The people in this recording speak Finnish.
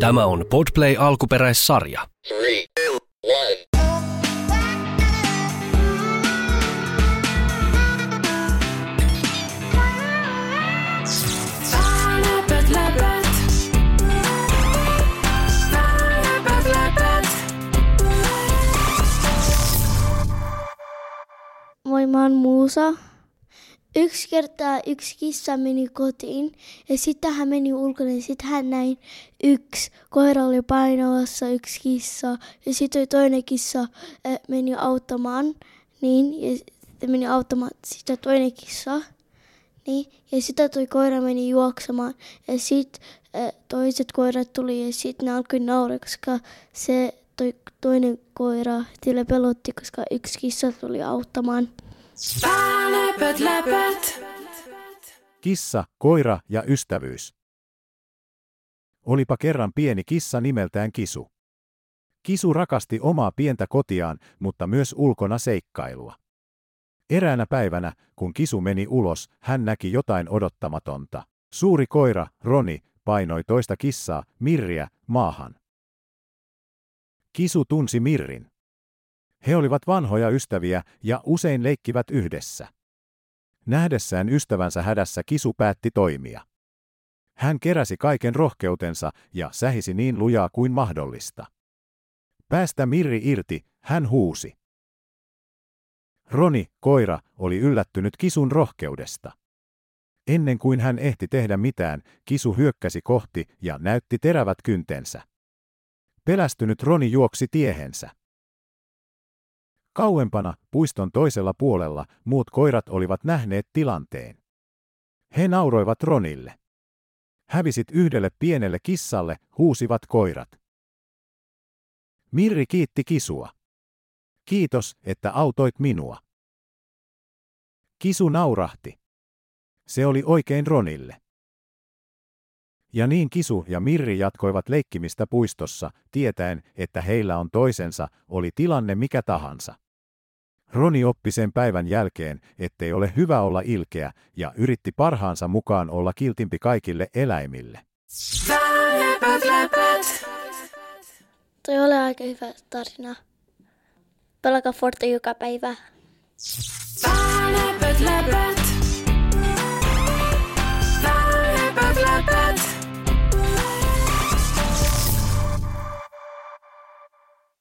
Tämä on Podplay alkuperäissarja. Three, two. Moi, mä oon Muusa. Yksi kertaa yksi kissa meni kotiin ja sitten hän meni ulkona ja sitten hän näin yksi koira oli painavassa yksi kissa ja sitten toinen kissa meni auttamaan niin ja sitten meni auttamaan sitä toinen kissa niin ja sitten toi koira meni juoksemaan ja sitten toiset koirat tuli ja sitten ne alkoi nauraa koska se toi toinen koira sille pelotti koska yksi kissa tuli auttamaan. Läpät, läpät. Kissa, koira ja ystävyys. Olipa kerran pieni kissa nimeltään Kisu. Kisu rakasti omaa pientä kotiaan, mutta myös ulkona seikkailua. Eräänä päivänä, kun Kisu meni ulos, hän näki jotain odottamatonta. Suuri koira, Roni, painoi toista kissaa, Mirriä, maahan. Kisu tunsi Mirrin. He olivat vanhoja ystäviä ja usein leikkivät yhdessä. Nähdessään ystävänsä hädässä Kisu päätti toimia. Hän keräsi kaiken rohkeutensa ja sähisi niin lujaa kuin mahdollista. Päästä Mirri irti, hän huusi. Roni, koira, oli yllättynyt Kisun rohkeudesta. Ennen kuin hän ehti tehdä mitään, Kisu hyökkäsi kohti ja näytti terävät kyntensä. Pelästynyt Roni juoksi tiehensä. Kauempana, puiston toisella puolella, muut koirat olivat nähneet tilanteen. He nauroivat Ronille. Hävisit yhdelle pienelle kissalle, huusivat koirat. Mirri kiitti kisua. Kiitos, että autoit minua. Kisu naurahti. Se oli oikein Ronille. Ja niin Kisu ja Mirri jatkoivat leikkimistä puistossa, tietäen, että heillä on toisensa, oli tilanne mikä tahansa. Roni oppi sen päivän jälkeen, ettei ole hyvä olla ilkeä, ja yritti parhaansa mukaan olla kiltimpi kaikille eläimille. Toi oli aika hyvä tarina. Pelaka Forte joka päivä. Läpät.